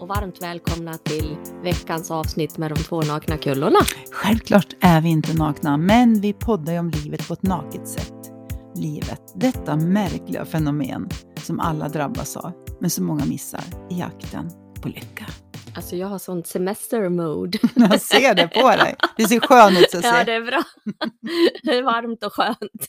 och varmt välkomna till veckans avsnitt med de två nakna kullorna. Självklart är vi inte nakna, men vi poddar ju om livet på ett naket sätt. Livet, detta märkliga fenomen som alla drabbas av, men som många missar i jakten på lycka. Alltså jag har sånt semester-mode. Jag ser det på dig. Det ser skön ut att Ja, det är bra. Det är varmt och skönt.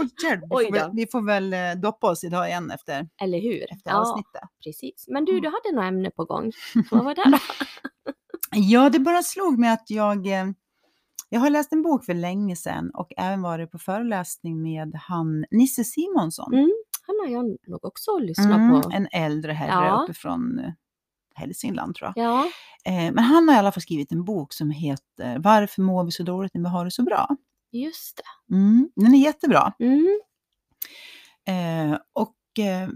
Oj, hjälp, vi, får väl, vi får väl doppa oss idag igen efter, Eller hur? efter Ja, avsnittet. precis. Men du, du hade något ämne på gång. Vad var det då? Ja, det bara slog mig att jag, eh, jag har läst en bok för länge sedan och även varit på föreläsning med han Nisse Simonsson. Mm, han har jag nog också lyssnat Mm, på. en äldre herre Ja. uppifrån eh, Hälsingland tror jag. Ja, Eh, men han har i alla fall skrivit en bok som heter Varför mår vi så dåligt när vi har det så bra? Just det. Mm, den är jättebra. Mm, Eh, och eh,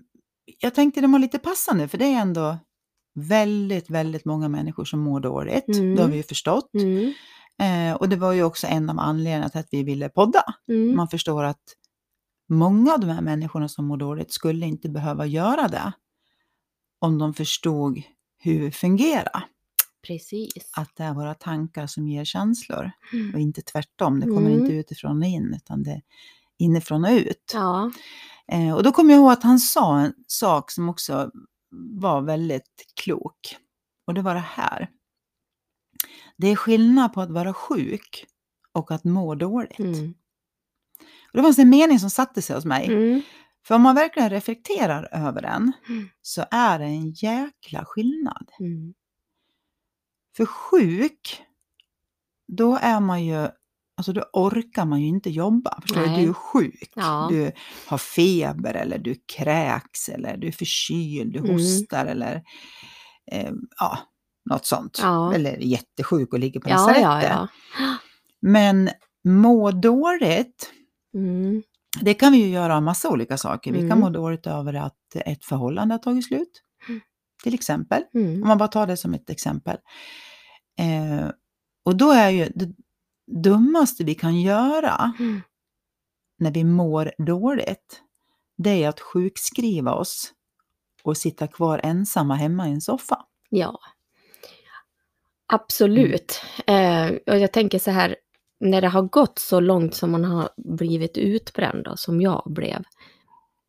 jag tänkte den var lite passande för det är ändå väldigt, väldigt många människor som mår dåligt. Mm. Det har vi ju förstått. mm, Eh, och det var ju också en av anledningarna till att vi ville podda. mm. Man förstår att många av de här människorna som mår dåligt skulle inte behöva göra det om de förstod hur vi fungerar. Precis. Att det är våra tankar som ger känslor Mm. och inte tvärtom. Det kommer Mm. inte utifrån och in utan det är inifrån och ut. Ja, Eh, och då kommer jag ihåg att han sa en sak som också var väldigt klok. Och det var det här. Det är skillnad på att vara sjuk och att må dåligt. mm. Och det var en mening som satte sig hos mig. Mm. För om man verkligen reflekterar över den Mm. så är det en jäkla skillnad. Mm. För sjuk, då är man ju, alltså då orkar man ju inte jobba. Förstår du? Du är sjuk. Ja. Du har feber eller du kräks eller du är förkyld, du Mm. hostar eller eh, ja, något sånt. Ja. Eller jättesjuk och ligger på Ja, lasarettet. ja, ja. Men må dåligt, Mm. det kan vi ju göra av massa olika saker. Vi kan Mm. må dåligt över att ett förhållande har tagit slut. Mm. Till exempel. Mm. Om man bara tar det som ett exempel. Eh, och då är ju det dummaste vi kan göra Mm. när vi mår dåligt, det är att sjukskriva oss och sitta kvar ensamma hemma i en soffa. Ja, absolut. Eh, och jag tänker så här, när det har gått så långt som man har blivit utbränd, då, som jag blev,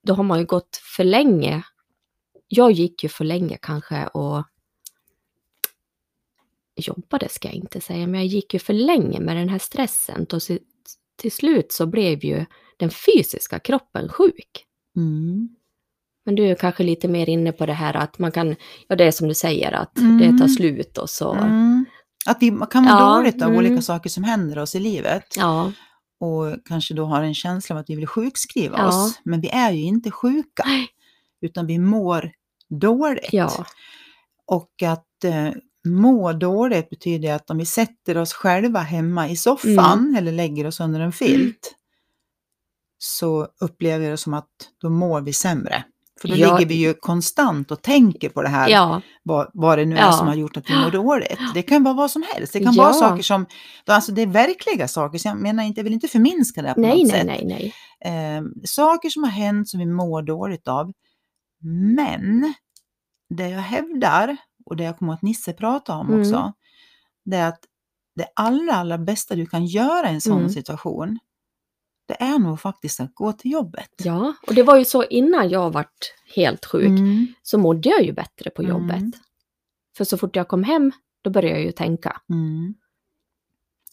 då har man ju gått för länge. Jag gick ju för länge kanske och jobbade ska jag inte säga, men jag gick ju för länge med den här stressen. Och till slut så blev ju den fysiska kroppen sjuk. Mm. Men du är kanske lite mer inne på det här att man kan, ja det är som du säger, att Mm. det tar slut och så. Mm. Att vi kan må Ja, dåligt av mm. olika saker som händer oss i livet. Ja, Och kanske då har en känsla av att vi vill sjukskriva Ja. oss. Men vi är ju inte sjuka. Nej. Utan vi mår dåligt. ja, Och att eh, må dåligt betyder att om vi sätter oss själva hemma i soffan Mm. eller lägger oss under en filt så upplever jag det som att då mår vi sämre. För då Ja. ligger vi ju konstant och tänker på det här, ja, vad, vad det nu är Ja. som har gjort att vi mår dåligt. Det kan vara vad som helst. Det kan Ja. vara saker som, alltså det är verkliga saker, så jag menar inte, jag vill inte förminska det här på nej, något nej, sätt. nej, nej. Eh, saker som har hänt som vi mår dåligt av. Men det jag hävdar, och det jag kommer att Nisse prata om Mm. också, det är att det allra, allra bästa du kan göra i en sån Mm. situation, det är nog faktiskt att gå till jobbet. Ja, och det var ju så innan jag vart helt sjuk, Mm, så mådde jag ju bättre på Mm. jobbet. För så fort jag kom hem, då började jag ju tänka. mm.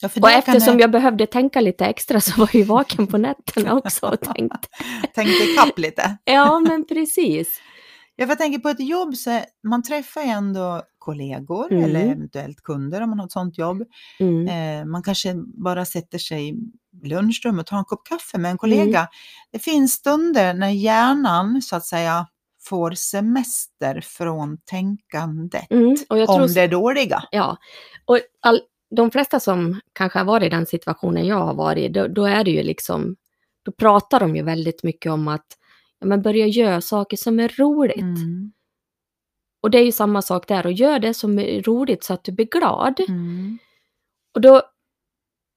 Ja, Och eftersom jag jag behövde tänka lite extra så var jag ju vaken på nätterna också och tänkte. tänkte ikapp lite. Ja, men precis. Ja, jag tänker på ett jobb så man träffar ju ändå kollegor Mm. eller eventuellt kunder om man har ett sånt jobb. Mm. Eh, man kanske bara sätter sig i lunchrummet och tar en kopp kaffe med en kollega. Det finns stunder när hjärnan så att säga får semester från tänkandet Mm. Och jag tror om det dåliga. Ja, och all, de flesta som kanske har varit i den situationen jag har varit då, då är det ju liksom, då pratar de ju väldigt mycket om att ja, men börja göra saker som är roligt. Mm. Och det är ju samma sak där, och gör det som är roligt så att du blir glad. Mm. Och då,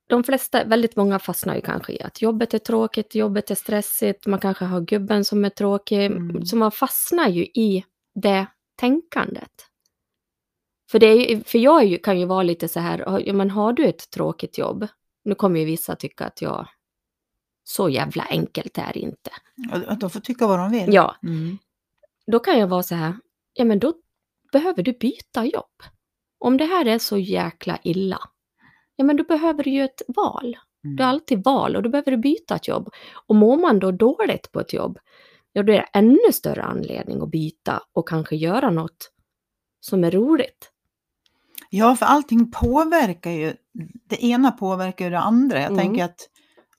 de flesta, väldigt många fastnar ju kanske i att jobbet är tråkigt, jobbet är stressigt, man kanske har gubben som är tråkig, Mm. så man fastnar ju i det tänkandet. För, det är, för jag ju, kan ju vara lite så här, "Ja, men har du ett tråkigt jobb? Nu kommer ju vissa tycka att jag, så jävla enkelt är det inte. Att de får tycka vad de vill. Ja, Mm. då kan jag vara så här, ja men då behöver du byta jobb. Om det här är så jäkla illa, ja men då behöver du ju ett val. Mm. Du har alltid val och då behöver du byta ett jobb. Och mår man då dåligt på ett jobb, ja då är det ännu större anledning att byta och kanske göra något som är roligt. Ja, för allting påverkar ju. Det ena påverkar ju det andra. Jag Mm. tänker att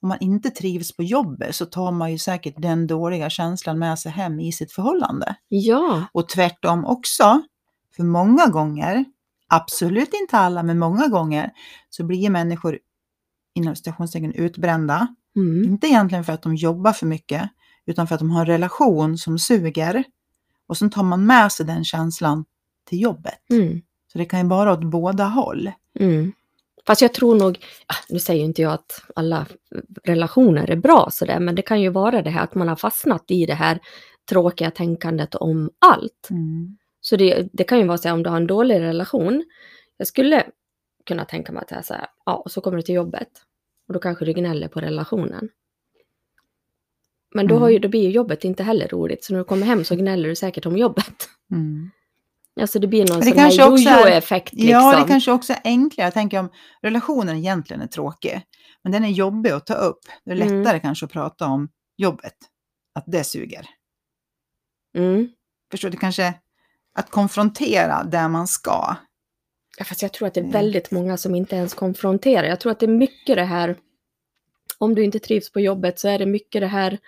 om man inte trivs på jobbet så tar man ju säkert den dåliga känslan med sig hem i sitt förhållande. Ja, Och tvärtom också. För många gånger, absolut inte alla, men många gånger så blir människor inom citationstecken utbrända. mm. Inte egentligen för att de jobbar för mycket, utan för att de har en relation som suger. Och sen tar man med sig den känslan till jobbet. Mm. Så det kan ju vara åt båda håll. Mm. Fast jag tror nog, ah, nu säger inte jag att alla relationer är bra sådär, men det kan ju vara det här att man har fastnat i det här tråkiga tänkandet om allt. Mm. Så det, det kan ju vara så här om du har en dålig relation. Jag skulle kunna tänka mig att det är så här, ja, och så kommer du till jobbet och då kanske du gnäller på relationen. Men då, har ju, Mm. då blir ju jobbet inte heller roligt, så när du kommer hem så gnäller du säkert om jobbet. Mm. Alltså det blir någon det sån kanske här jojo-effekt liksom. Ja, det kanske också är enklare. Jag tänker om relationen egentligen är tråkig, men den är jobbig att ta upp. Det är Mm. lättare kanske att prata om jobbet, att det suger. Mm. Förstår du? Kanske att konfrontera där man ska. Ja, fast jag tror att det är Mm. väldigt många som inte ens konfronterar. Jag tror att det är mycket det här, om du inte trivs på jobbet så är det mycket det här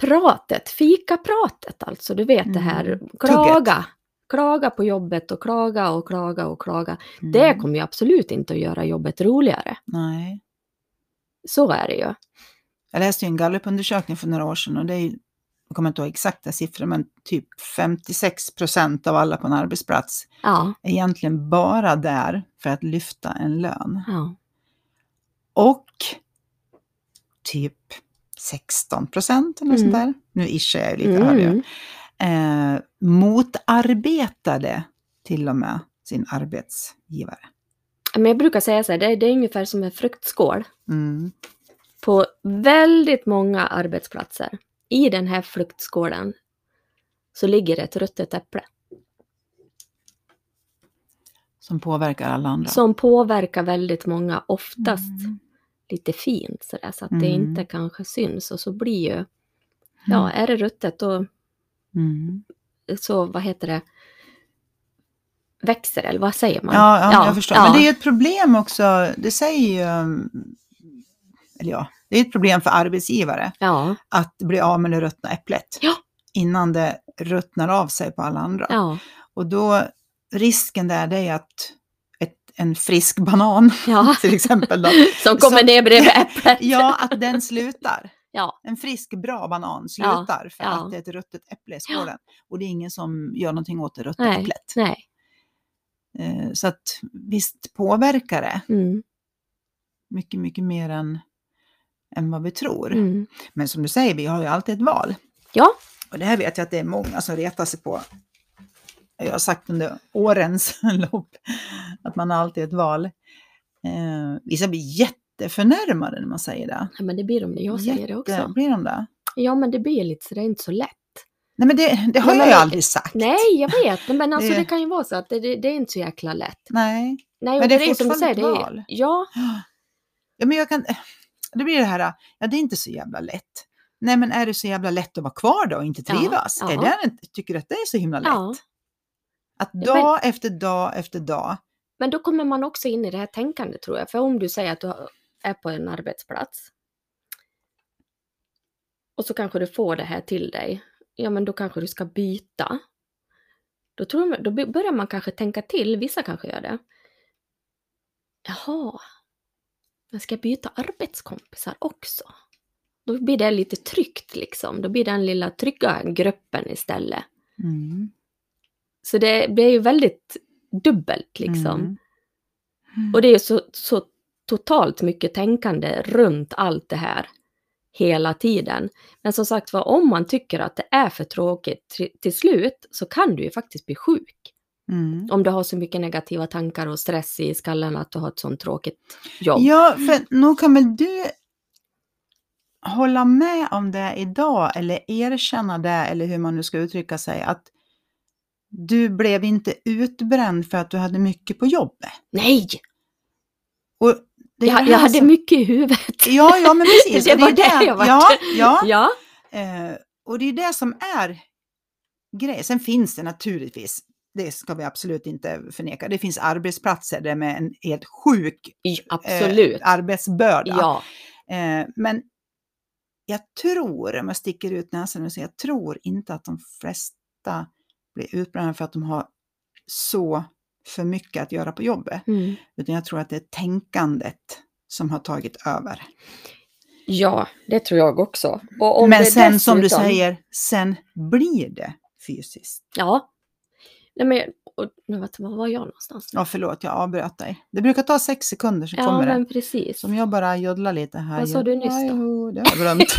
pratet, fikapratet alltså, du vet det här, Mm. klaga. Klaga på jobbet och klaga och klaga och klaga. Mm. Det kommer ju absolut inte att göra jobbet roligare. Nej. Så är det ju. Jag läste ju en gallupundersökning för några år sedan och det är ju, jag kommer inte ihåg exakta siffror, men typ 56 procent av alla på en arbetsplats Ja, är egentligen bara där för att lyfta en lön. ja. Och typ 16 procent eller Mm. sånt där. Nu ishar jag lite, hörde jag. Mm. Eh, motarbetade till och med sin arbetsgivare. Men jag brukar säga så här, det, det är ungefär som en fruktskål. Mm. På väldigt många arbetsplatser, i den här fruktskålen, så ligger ett ruttet äpple. Som påverkar alla andra. Som påverkar väldigt många, oftast Mm. Lite fint sådär, så att det Mm. inte kanske syns. Och så blir ju, ja, är det ruttet då, Mm. så vad heter det, växer eller vad säger man? Ja, ja, jag förstår. ja. Men det är ju ett problem också, det säger ju, eller ja, det är ett problem för arbetsgivare Ja, att bli av med det ruttna äpplet. Ja. Innan det ruttnar av sig på alla andra. ja, Och då, risken där det är att en frisk banan ja. till exempel då, Som kommer Så- ner bredvid äpplet. ja, att den slutar. Ja, En frisk, bra banan slutar för ja. att det är ett ruttet äpple i skålen. Och det är ingen som gör någonting åt det ruttna Nej. äpplet. nej. Eh, Så att visst påverkar det Mm, mycket, mycket mer än, än vad vi tror. mm. Men som du säger, vi har ju alltid ett val. Ja, Och det här vet jag att det är många som retar sig på. Jag har sagt under årens lopp att man har alltid ett val. Eh, vissa blir jätteförnärmade när man säger det. Ja, men det blir de när jag säger det också. Jätte- Blir de det? Ja, men det blir lite så det är inte så lätt. Nej men det, det har Nej, jag men- ju aldrig sagt. Nej, jag vet, men alltså Det- det kan ju vara så att det, det, är inte så jäkla lätt. Nej. Nej, Men det är fortfarande säger, ett det är- val. Ja, Ja, men jag kan, det blir det här, ja det är inte så jävla lätt. Nej men är det så jävla lätt att vara kvar då och inte Ja, trivas? ja. Är det, tycker du att det är så himla lätt? Ja. Att men- dag efter dag efter dag, men då kommer man också in i det här tänkandet tror jag. För om du säger att du är på en arbetsplats och så kanske du får det här till dig. Ja, men då kanske du ska byta. Då, tror man, då börjar man kanske tänka till, vissa kanske gör det. Jaha, men ska jag byta arbetskompisar också? Då blir det lite tryggt liksom. Då blir den lilla trygga gruppen istället. mm, Så det blir ju väldigt dubbelt liksom. Mm. Och det är så, så totalt mycket tänkande runt allt det här hela tiden. Men som sagt var, om man tycker att det är för tråkigt till, till slut så kan du ju faktiskt bli sjuk. Mm. Om du har så mycket negativa tankar och stress i skallen att du har ett sånt tråkigt jobb. Ja, för nog kan väl du hålla med om det idag eller erkänna det eller hur man nu ska uttrycka sig att du blev inte utbränd för att du hade mycket på jobbet. Nej! Och det Jag, det jag hade som- mycket i huvudet. Ja, ja, men precis. Det var är det jag vart. Ja, ja. Ja. Eh, och det är det som är grejen. Sen finns det naturligtvis, det ska vi absolut inte förneka, det finns arbetsplatser där med en helt sjuk eh, Absolut. arbetsbörda. ja. Eh, men jag tror, om jag sticker ut näsan och säger, jag tror inte att de flesta blir utbrända för att de har så för mycket att göra på jobbet. Mm. Utan jag tror att det är tänkandet som har tagit över. ja, det tror jag också. Men sen som du dessutom- säger, sen blir det fysiskt. Ja. Nej, men, och, nu vet var var jag någonstans? Ja, förlåt, jag avbröt dig. Det brukar ta sex sekunder så Ja, kommer men det. precis. Om jag bara joddlar lite här. Vad sa du nyss då? Jo, det har jag glömt.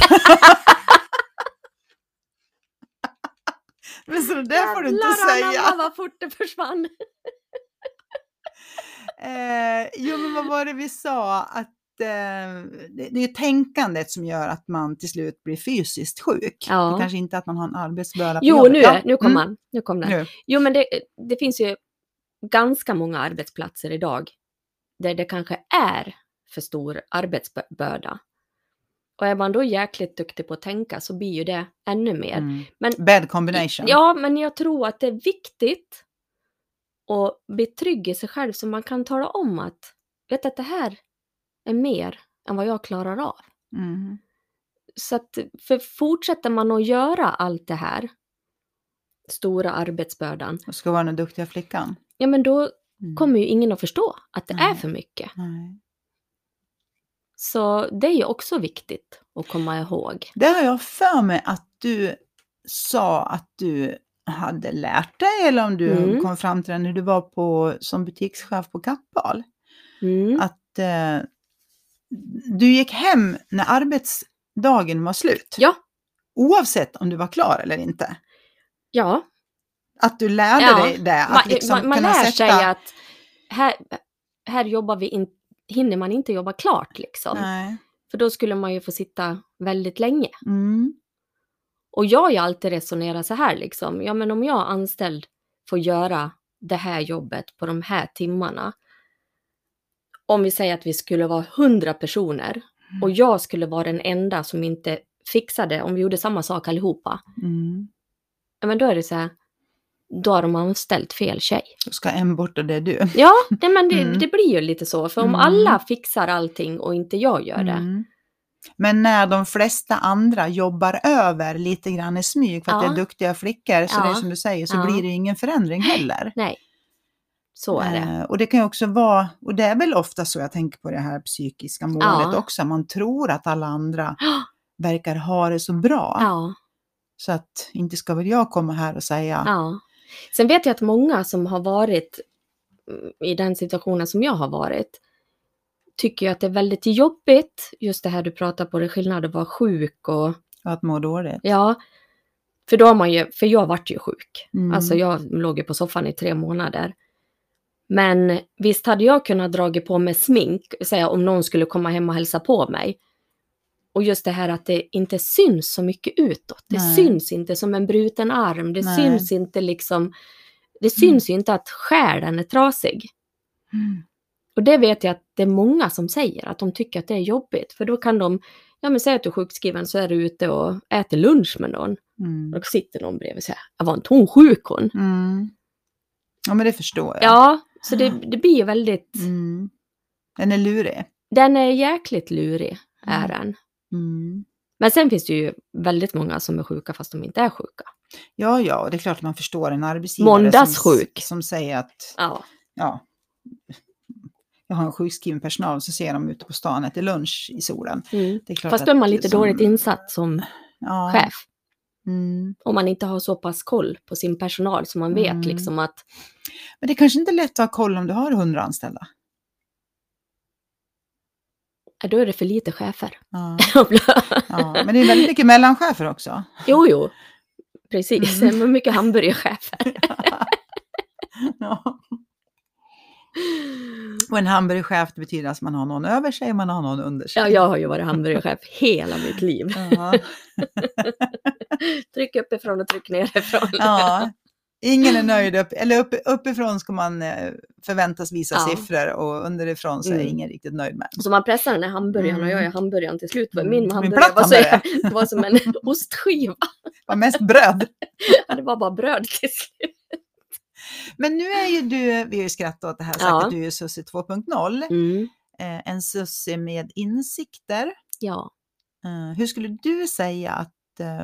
men så det där får du inte Jävlar säga. anamma vad fort det försvann. Eh, jo, men vad var det vi sa? Att eh, det, är tänkandet som gör att man till slut blir fysiskt sjuk. Ja. Det kanske inte att man har en arbetsbörda på Jo, jobbet. nu, Ja, nu kom mm, han. Nu kom den. Nu. Jo, men det, det finns ju ganska många arbetsplatser idag där det kanske är för stor arbetsbörda. Och är man då jäkligt duktig på att tänka så blir ju det ännu mer. Mm. Men, Bad combination. ja, men jag tror att det är viktigt att bli trygg i sig själv så man kan tala om att vet att det här är mer än vad jag klarar av. Mm. Så att, för fortsätter man att göra allt det här, stora arbetsbördan, Och ska vara den duktiga flickan. ja men då Mm. kommer ju ingen att förstå att det är Nej. för mycket. Nej. Så det är ju också viktigt att komma ihåg. Det har jag för mig att du sa att du hade lärt dig eller om du Mm. kom fram till det när du var på, som butikschef på Kappahl. Mm. Att eh, du gick hem när arbetsdagen var slut. Ja, Oavsett om du var klar eller inte. ja. Att du lärde Ja, dig det. Att Man, liksom man, man lär sätta... sig att här, här jobbar vi in, hinner man inte jobba klart liksom. Nej. För då skulle man ju få sitta väldigt länge. Mm. Och jag har ju alltid resonerat så här liksom, ja men om jag anställd får göra det här jobbet på de här timmarna. Om vi säger att vi skulle vara hundra personer och jag skulle vara den enda som inte fixade, om vi gjorde samma sak allihopa. Mm. Men då är det så här, då har de anställt fel tjej. Då ska en bort och det är du. Ja, nej, men det, Mm. det blir ju lite så. För om Mm. alla fixar allting och inte jag gör det. Mm. Men när de flesta andra jobbar över lite grann i smyg för att Ja. det är duktiga flickor, så Ja. det är som du säger, så Ja. blir det ingen förändring heller. Nej, så är det. Eh, och det kan ju också vara, och det är väl ofta så jag tänker på det här psykiska målet också, man tror att alla andra verkar ha det så bra. Så att inte ska väl jag komma här och säga. Sen vet jag att många som har varit mm, i den situationen som jag har varit tycker ju att det är väldigt jobbigt, just det här du pratar på, det är skillnad att vara sjuk och att må dåligt. ja, för då har man ju, för jag vart ju sjuk. Mm. Alltså jag låg ju på soffan i tre månader. Men visst hade jag kunnat dra på mig smink, säga om någon skulle komma hem och hälsa på mig. Och just det här att det inte syns så mycket utåt. Det Nej. syns inte som en bruten arm. Det Nej. syns inte liksom... Det syns ju inte att själen är trasig. Mm. Och det vet jag att det är många som säger, att de tycker att det är jobbigt. För då kan de, ja men säg att du är sjukskriven så är du ute och äter lunch med någon. Mm. Och sitter någon bredvid och säger, var inte hon sjuk hon? Mm. Ja men det förstår jag. Ja, så det, det blir ju väldigt... Mm. Den är lurig. Den är jäkligt lurig, är Mm. den. Mm. Men sen finns det ju väldigt många som är sjuka fast de inte är sjuka. Ja, ja, och det är klart att man förstår en arbetsgivare som, Måndagssjuk. som säger att Ja. ja, jag har en sjukskriven personal så ser de ute på stan äter lunch i solen. Mm. Det är klart Fast då är man lite som- dåligt insatt som ja, chef. Mm. Om man inte har så pass koll på sin personal så man vet Mm. liksom att Men det är kanske inte är lätt att ha koll om du har 100 anställda. Äh, då är det för lite chefer. Ja. ja. men det är väldigt mycket mellanchefer också. Jo, jo. Precis, mm. men mycket hamburgerchefer. ja. Och en hamburgerchef betyder att man har någon över sig och man har någon under sig. Ja, jag har ju varit hamburgerchef hela mitt liv. Tryck uppifrån och tryck nerifrån. ja, Ingen är nöjd. Upp, eller upp, uppifrån ska man eh, förväntas visa Ja. siffror och underifrån så är Mm. ingen riktigt nöjd med. Så man pressar den här hamburgaren och jag Mm. gör hamburgaren till slut. Mm. Min en hamburgare var, så, det var som en ostskiva. Var mest bröd. Ja, Det var bara bröd till slut. Men nu är ju du, vi har ju skrattat åt det här, sagt Ja. att du är Sussie 2.0. Mm. Eh, en Sussie med insikter. Ja. Eh, hur skulle du säga att,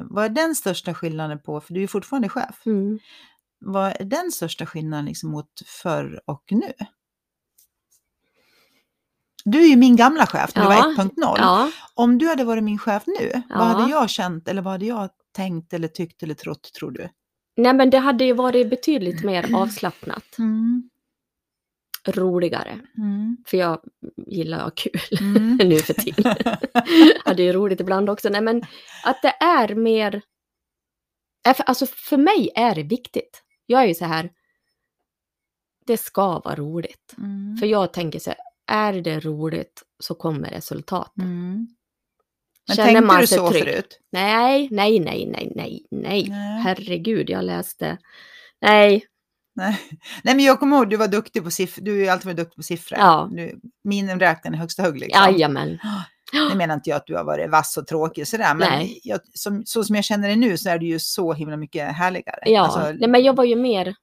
vad är den största skillnaden på, för du är fortfarande chef, Mm. Vad är den största skillnaden liksom mot förr och nu? Du är ju min gamla chef, när du Ja. var 1.0. Ja. Om du hade varit min chef nu, Ja. vad hade jag känt eller vad hade jag tänkt eller tyckt eller trott tror du? Nej, men det hade ju varit betydligt mer avslappnat. Mm. Roligare. Mm. För jag gillar att ha kul Mm. nu för tiden. hade ju roligt ibland också. Nej, men att det är mer... Alltså för mig är det viktigt. Jag är ju så här... Det ska vara roligt. Mm. För jag tänker så här, är det roligt så kommer resultatet. Mm. Men Känner tänkte man du så trygg? förut? Nej, nej, nej, nej, nej, nej. Herregud, jag läste... Nej, Nej. Nej, men jag kommer ihåg, du var duktig på siffror. Du ju alltid varit duktig på siffror. Ja. Du, miniräknaren är högsta hugg liksom. jajamän. Nu menar inte jag att du har varit vass och tråkig och sådär, men jag, som, så som jag känner dig nu så är du ju så himla mycket härligare. Ja, Alltså, nej, men jag var ju mer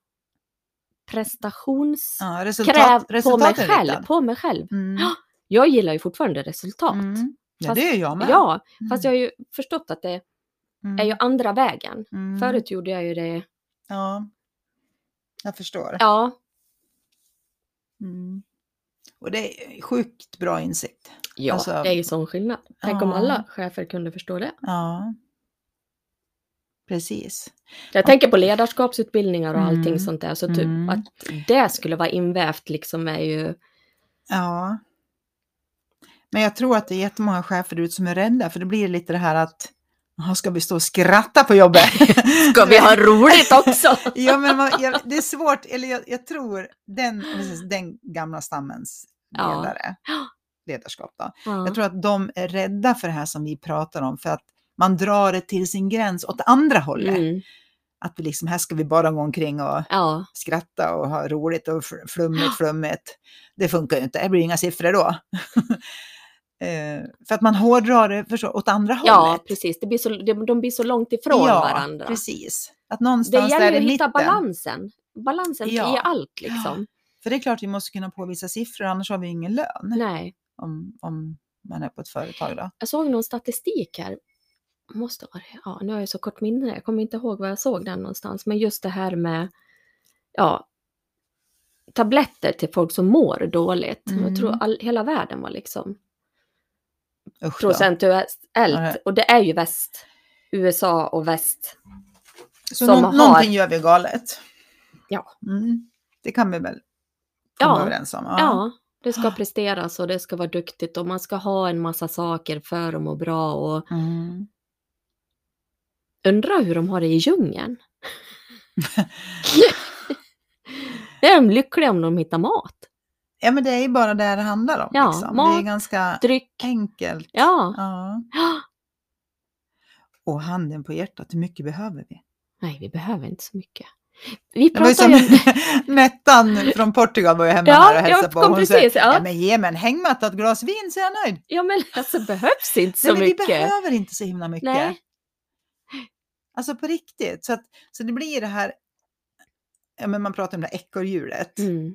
prestations... ja, resultat, på mig själv. På mig själv. Mm. Ja, Jag gillar ju fortfarande resultat. Mm. Ja, Fast- det är jag med. Ja, Mm. fast jag har ju förstått att det Mm. är ju andra vägen. Mm. Förut gjorde jag ju det, Ja, jag förstår. ja, Mm. Och det är sjukt bra insikt. ja Alltså- det är ju sån skillnad. Tänk om Ja. alla chefer kunde förstå det. Ja, precis. Jag tänker på ledarskapsutbildningar och allting Mm. sånt där. Så typ Mm. att det skulle vara invävt liksom är ju... Ja. Men jag tror att det är jättemånga chefer ut som är rädda, för det blir lite det här att "Jaha, ska vi stå och skratta på jobbet? Ska vi ha roligt också? ja, men man, jag, det är svårt, eller jag, jag tror den, den gamla stammens Ja. ledare, ledarskap då. Ja. Jag tror att de är rädda för det här som vi pratar om, för att man drar det till sin gräns åt andra hållet. Mm. Att vi liksom, här ska vi bara gå omkring och Ja, skratta och ha roligt och fl- flummigt, flummigt. Det funkar ju inte, det blir inga siffror då. eh, för att man hårdrar det förstå, åt andra ja, hållet. precis. Det blir så, de, de blir så långt ifrån ja, varandra. precis. Att Det någonstans gäller där att hitta mitten. balansen. Balansen Ja. i allt liksom. För det är klart vi måste kunna påvisa siffror, annars har vi ingen lön. Nej. Om, om man är på ett företag då. Jag såg någon statistik här. Måste vara. Ja, nu har jag så kort minne. Jag kommer inte ihåg var jag såg den någonstans. Men just det här med ja, tabletter till folk som mår dåligt. Mm. Jag tror all, hela världen var liksom Usch då. procentuellt. Ja, Och det är ju väst. USA och väst. Så som nå- har- någonting gör vi galet. Ja. Mm. Det kan vi väl Ja. överens om. Ja, det ska presteras och det ska vara duktigt och man ska ha en massa saker för att må bra och Mm. undra hur de har det i djungeln. är de lyckliga om de hittar mat? Ja, men det är ju bara det det handlar om. Ja, liksom. Det är mat, ganska Dryck? enkelt. Ja. Ja. Och handen på hjärtat, hur mycket behöver vi? Nej, vi behöver inte så mycket. Vi Det var ju pratar som ju... Nettan från Portugal var ju hemma Ja, här och hälsade på. Hon precis, ja. ja. men ge mig en hängmatta ett glas vin så är jag nöjd. Ja, men alltså behövs inte så Nej, men vi mycket. behöver inte så himla mycket. Nej. Alltså på riktigt. Så, att, så det blir det här, ja, men man pratar om det här ekorrhjulet. Mm.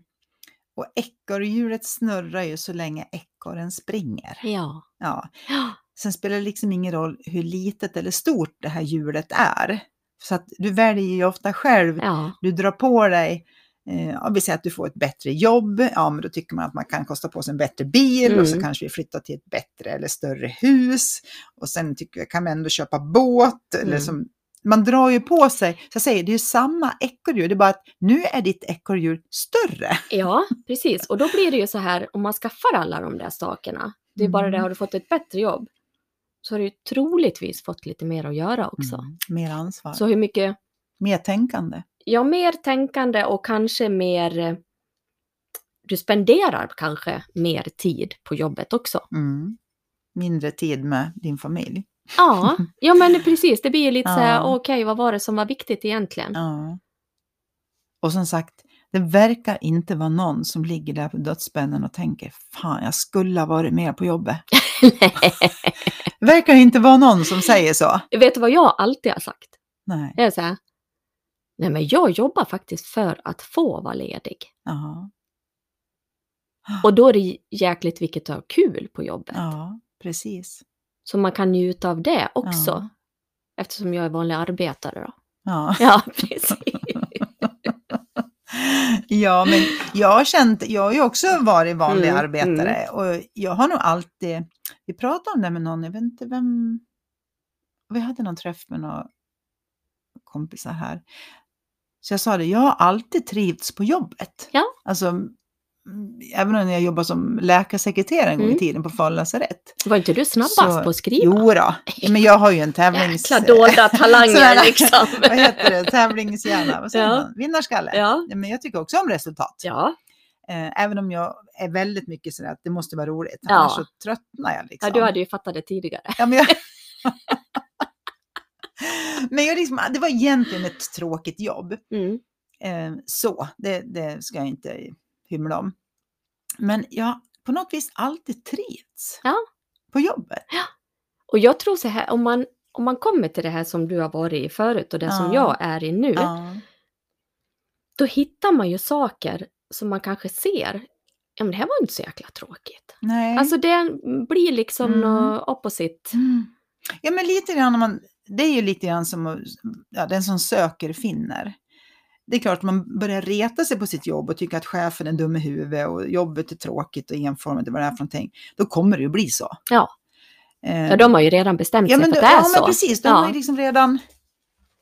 Och ekorrhjulet snurrar ju så länge ekorren springer. Ja. Ja. Sen spelar det liksom ingen roll hur litet eller stort det här hjulet är. Så att du väljer ju ofta själv, Ja. du drar på dig, eh, ja, vi säger att du får ett bättre jobb, ja men då tycker man att man kan kosta på sig en bättre bil och så Mm. kanske vi flyttar till ett bättre eller större hus. Och sen tycker jag, kan man ändå köpa båt. Eller Mm. som, man drar ju på sig, så jag säger, det är ju samma ekorrhjul, det är bara att nu är ditt ekorrhjul större. ja, precis. Och då blir det ju så här, om man skaffar alla de där sakerna, det är bara det, Mm. har du fått ett bättre jobb, så har du ju troligtvis fått lite mer att göra också. Mm. Mer ansvar, Så hur mycket, mer tänkande. ja, mer tänkande och kanske mer eh, du spenderar kanske mer tid på jobbet också. Mm. Mindre tid med din familj. Ja, ja men precis. Det blir lite så här, Ja. okej, vad var det som var viktigt egentligen? Ja. Och som sagt, det verkar inte vara någon som ligger där på dödsbädden och tänker fan, jag skulle ha varit mer på jobbet. Det verkar inte vara någon som säger så. Vet du vad jag alltid har sagt? Nej. Jag här, nej men jag jobbar faktiskt för att få vara ledig. Ja, Och då är det jäkligt viktigt att ha kul på jobbet. ja precis. Så man kan njuta av det också. Ja. Eftersom jag är vanlig arbetare då. Ja. Ja, precis. Ja, men jag har känt, jag har ju också varit vanlig Mm, arbetare och jag har nog alltid, vi pratade om det med någon, jag vet inte vem, vi hade någon träff med några kompisar här. Så jag sa det, jag har alltid trivts på jobbet. Ja. Alltså, mm, även om jag jobbade som läkarsekreterare en gång i Mm. tiden på Falu lasarett. Var inte du snabbast Så- på att skriva? Jo då, men jag har ju en tävlings... Jäkla dolda talanger liksom. Vad heter det? Tävlingshjärna? Vad säger Ja. man? Vinnarskalle? Ja. Men jag tycker också om resultat. Ja. Eh, även om jag är väldigt mycket sådär att det måste vara roligt. Ja. Annars så tröttnar jag liksom. ja, du hade ju fattat det tidigare. Ja, men jag... men jag liksom, det var egentligen ett tråkigt jobb. Mm. Eh, så, det, det ska jag inte hymla om. Men jag på något vis alltid trivts Ja. på jobbet. Och jag tror så här, om man, om man kommer till det här som du har varit i förut och det som Ja. jag är i nu, Ja. då hittar man ju saker som man kanske ser, ja men det här var inte så jäkla tråkigt. Nej. Alltså det blir liksom Mm. något opposite. Mm. Ja, men lite grann, man, det är ju lite grann som ja, den som söker finner. Det är klart att man börjar reta sig på sitt jobb och tycker att chefen är dum i huvudet och jobbet är tråkigt och enformigt och vad det är för någonting. Då kommer det ju bli så. Ja. Ja, de har ju redan bestämt ja, sig för att det är ja, så. men precis. De Ja. har ju liksom redan,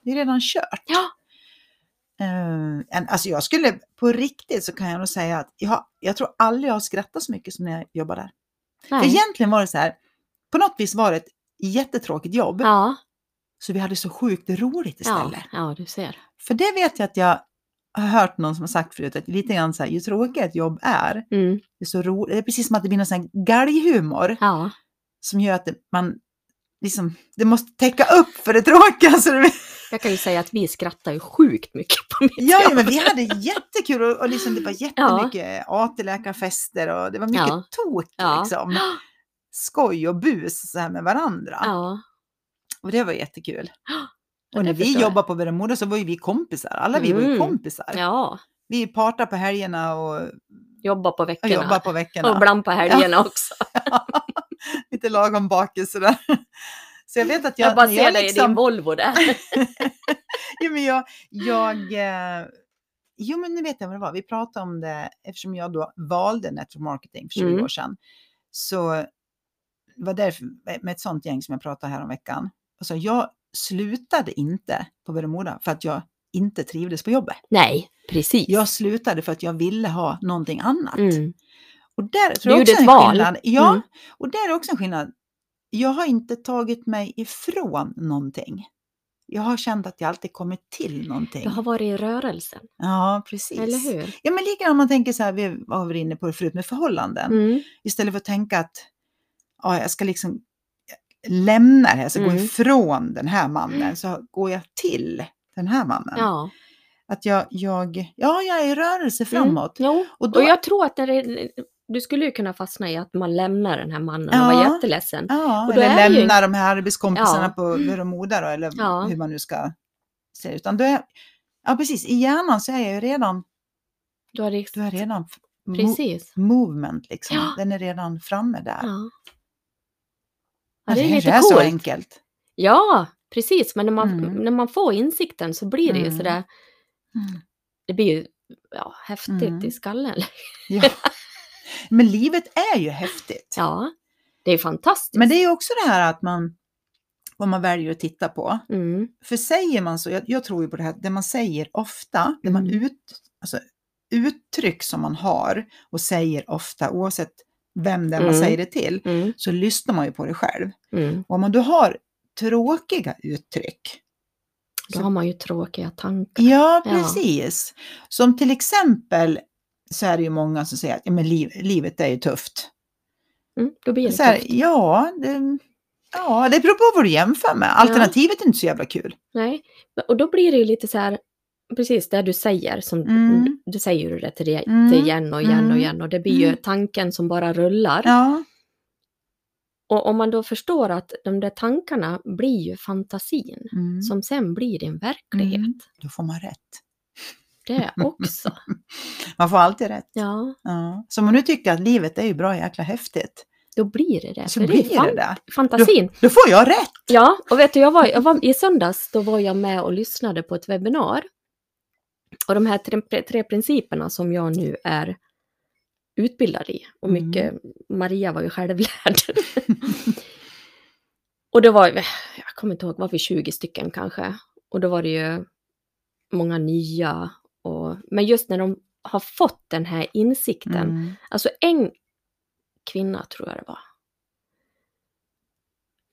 det är redan kört. Ja. Eh, en- alltså jag skulle, på riktigt så kan jag nog säga att jag, jag tror aldrig jag har skrattat så mycket som när jag jobbade där. För egentligen var det så här, på något vis var det ett jättetråkigt jobb. Ja, Så vi hade så sjukt roligt ja, istället. ja, du ser. För det vet jag att jag har hört någon som har sagt förut, att lite grann så här, ju tråkigare ett jobb är, Mm. det är så roligt. Det är precis som att det blir någon sån här galghumor Ja, som gör att man liksom, det måste täcka upp för det tråkiga. Så det, jag kan ju säga att vi skrattar ju sjukt mycket på mitt ja, ja, jobb. men vi hade jättekul och, och liksom, det var jättemycket AT-läkarfester och det var mycket Ja. tok Ja. liksom. Skoj och bus så här med varandra. Ja, Och det var jättekul. Ja, Och när det vi jobbade på Veremoda så var ju vi kompisar. Alla vi var ju Mm. kompisar. ja. Vi partar på helgerna och, Jobba på och veckorna. jobbar på veckorna. Och ibland på helgerna också. Lite lagom bakis sådär. Så jag vet att jag... Jag, bara ser jag dig i liksom- din Volvo där. ja, men jag, jag eh, jo, men nu vet jag vad det var. Vi pratade om det eftersom jag då valde network marketing för 20 Mm. år sedan. Så det var därför med ett sånt gäng som jag pratade här om veckan. Alltså, jag slutade inte på Veremoda för att jag inte trivdes på jobbet. Nej, precis. Jag slutade för att jag ville ha någonting annat. Mm. Och där tror Du jag också en val. skillnad. Ja, Mm. och där är också en skillnad. Jag har inte tagit mig ifrån någonting. Jag har känt att jag alltid kommit till någonting. Du har varit i rörelsen, Ja, precis. eller hur? Ja, men likadant om man tänker så här, vi var inne på det förut med förhållanden. Mm. Istället för att tänka att ja, jag ska liksom lämna det här, så gå Mm. ifrån den här mannen, så går jag till den här mannen. Ja. Att jag, jag, ja, jag är i rörelse framåt. Mm. Jo, Och och, då- jag tror att det, du skulle ju kunna fastna i att man lämnar den här mannen och Ja. var jätteledsen. Ja, Och då eller är ju- de här arbetskompisarna Ja. på Veremoda då, eller Ja. hur man nu ska se. Utan då är, ja precis, i hjärnan så är jag ju redan, Du har rikt... du är redan f- mo- Precis. movement liksom. Den är redan framme där. Ja. Det är kanske lite är så coolt. enkelt. Ja, precis. Men när man, Mm. när man får insikten så blir det ju Mm. sådär, Mm. det blir ju ja, häftigt Mm. i skallen. Ja. Men livet är ju häftigt. Ja, det är fantastiskt. Men det är ju också det här att man, vad man väljer att titta på. Mm. För säger man så, jag, jag tror ju på det här, det man säger ofta, det man Mm. ut, alltså, uttryck som man har och säger ofta, oavsett vem det är man Mm. säger det till, Mm. så lyssnar man ju på det själv. Mm. Och om man då har tråkiga uttryck, Då Så- har man ju tråkiga tankar. ja Ja. precis, som till exempel så är det ju många som säger att ja, men liv, livet är ju tufft. Mm, då blir det Så här, tufft. ja, det, ja, det beror på vad du jämför med. Alternativet är inte så jävla kul. Nej, och då blir det ju lite så här, precis det du säger, som Mm. du, du säger ju det till, det Mm. till igen och igen och Mm. igen och det blir ju Mm. tanken som bara rullar. Ja, Och om man då förstår att de där tankarna blir ju fantasin mm. som sen blir din verklighet. Mm. då får man rätt. Det också. Man får alltid rätt. Ja, Ja. Så om man nu tycker att livet är ju bra jäkla häftigt, då blir det det. så blir det fan- det fantasin. Då får jag rätt! Ja, och vet du, jag var, jag var, i söndags då var jag med och lyssnade på ett webbinar. Och de här tre, tre principerna som jag nu är utbildad i, och Mm. mycket, Maria var ju självlärd. och då var jag kommer inte ihåg, var vi 20 stycken kanske? Och då var det ju många nya. Och, men just när de har fått den här insikten, Mm. Alltså en kvinna tror jag det var.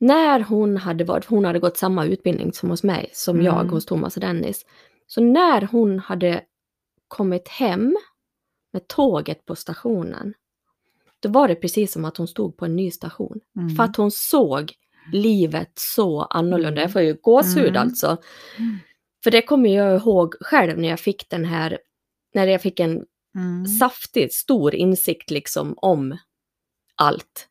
När hon hade varit, hon hade gått samma utbildning som hos mig, som Mm. jag hos Thomas och Dennis. Så när hon hade kommit hem med tåget på stationen, då var det precis som att hon stod på en ny station. Mm. För att hon såg livet så annorlunda. Mm. Jag får ju gåshud Mm. alltså. Mm. För det kommer jag ihåg själv när jag fick den här, när jag fick en Mm. saftig, stor insikt liksom om allt.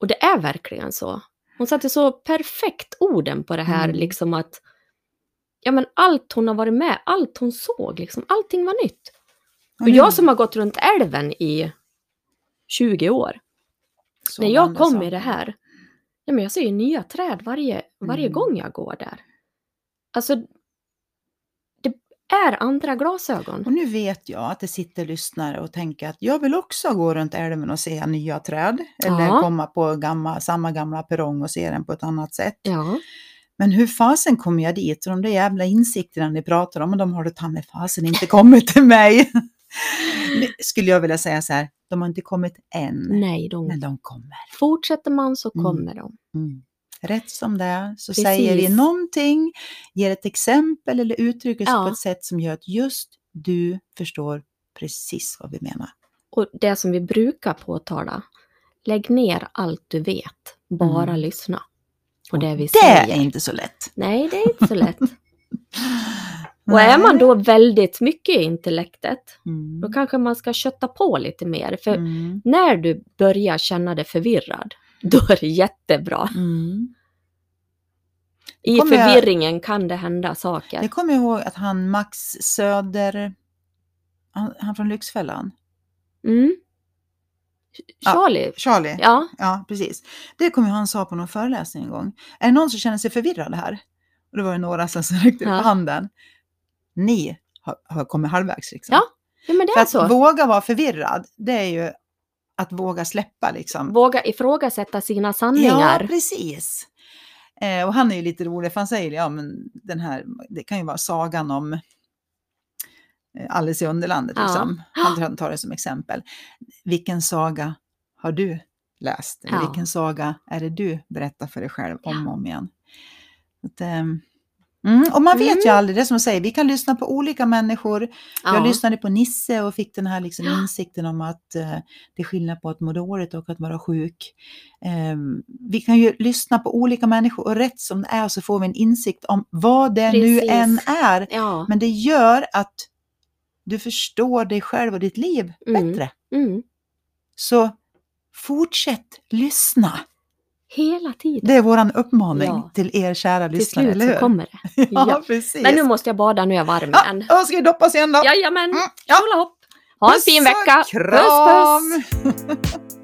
Och det är verkligen så. Hon satte så perfekt orden på det här, Mm. liksom att ja men allt hon har varit med, allt hon såg, liksom, allting var nytt. Och nu- jag som har gått runt älven i 20 år, så när jag kom i det här, ja men jag ser ju nya träd varje, varje Mm. gång jag går där. Alltså, det är andra glasögon. Och nu vet jag att det sitter lyssnare och tänker att jag vill också gå runt älven och se nya träd. Eller Ja. komma på gamla, samma gamla perrong och se den på ett annat sätt. Ja, Men hur fasen kommer jag dit? Och de där jävla insikterna ni pratar om, de har det ta mig fasen inte kommit till mig. Skulle jag vilja säga så här, de har inte kommit än. nej, de, Men de kommer. fortsätter man så Mm. kommer de. Mm. Rätt som det är så Precis. säger vi någonting, ger ett exempel eller uttrycker sig Ja. på ett sätt som gör att just du förstår precis vad vi menar. Och det som vi brukar påtala, lägg ner allt du vet, bara Mm. lyssna Och det vi det säger. är inte så lätt. Nej, det är inte så lätt. Och är man då väldigt mycket i intellektet, Mm. då kanske man ska kötta på lite mer. För Mm. när du börjar känna dig förvirrad, då är det jättebra. Mm. I Kommer jag- förvirringen kan det hända saker. Jag kommer ihåg att han Max Söder, han, han från Lyxfällan, Mm. Ja. Charlie? Charlie, Ja. Ja, precis. Det kommer han sa på någon föreläsning en gång. Är det någon som känner sig förvirrad här? Och då var det några som räckte upp Ja. handen. Ni har, har kommit halvvägs liksom. Ja, ja men det För är att så. våga vara förvirrad, det är ju att våga släppa liksom. Våga ifrågasätta sina Ja, sanningar. precis. Eh, och han är ju lite rolig, för han säger ja men den här, det kan ju vara sagan om Alice i Underlandet. Ja. Liksom. Han tar- det som exempel. Vilken saga har du läst? Ja. vilken saga är det du berättar för dig själv om och om igen? Att, ehm, mm, och man vet ju Mm. aldrig, det som jag säger, vi kan lyssna på olika människor. Ja. Jag lyssnade på Nisse och fick den här liksom insikten om att eh, det är skillnad på att må dåligt och att vara sjuk. Ehm, vi kan ju lyssna på olika människor och rätt som det är så får vi en insikt om vad det nu Precis. än är. Ja. Men det gör att du förstår dig själv och ditt liv Mm. bättre. Mm. Så fortsätt lyssna. Hela tiden. Det är våran uppmaning Ja. till er kära Till lyssnare, slut eller så hur? kommer det. Ja, Ja. precis. Men nu måste jag bada, nu är jag varm ja, igen. då ska vi doppas igen då. Jajamän, Mm, ja. hopp. Ha en Puss fin och vecka. Puss puss! Kram!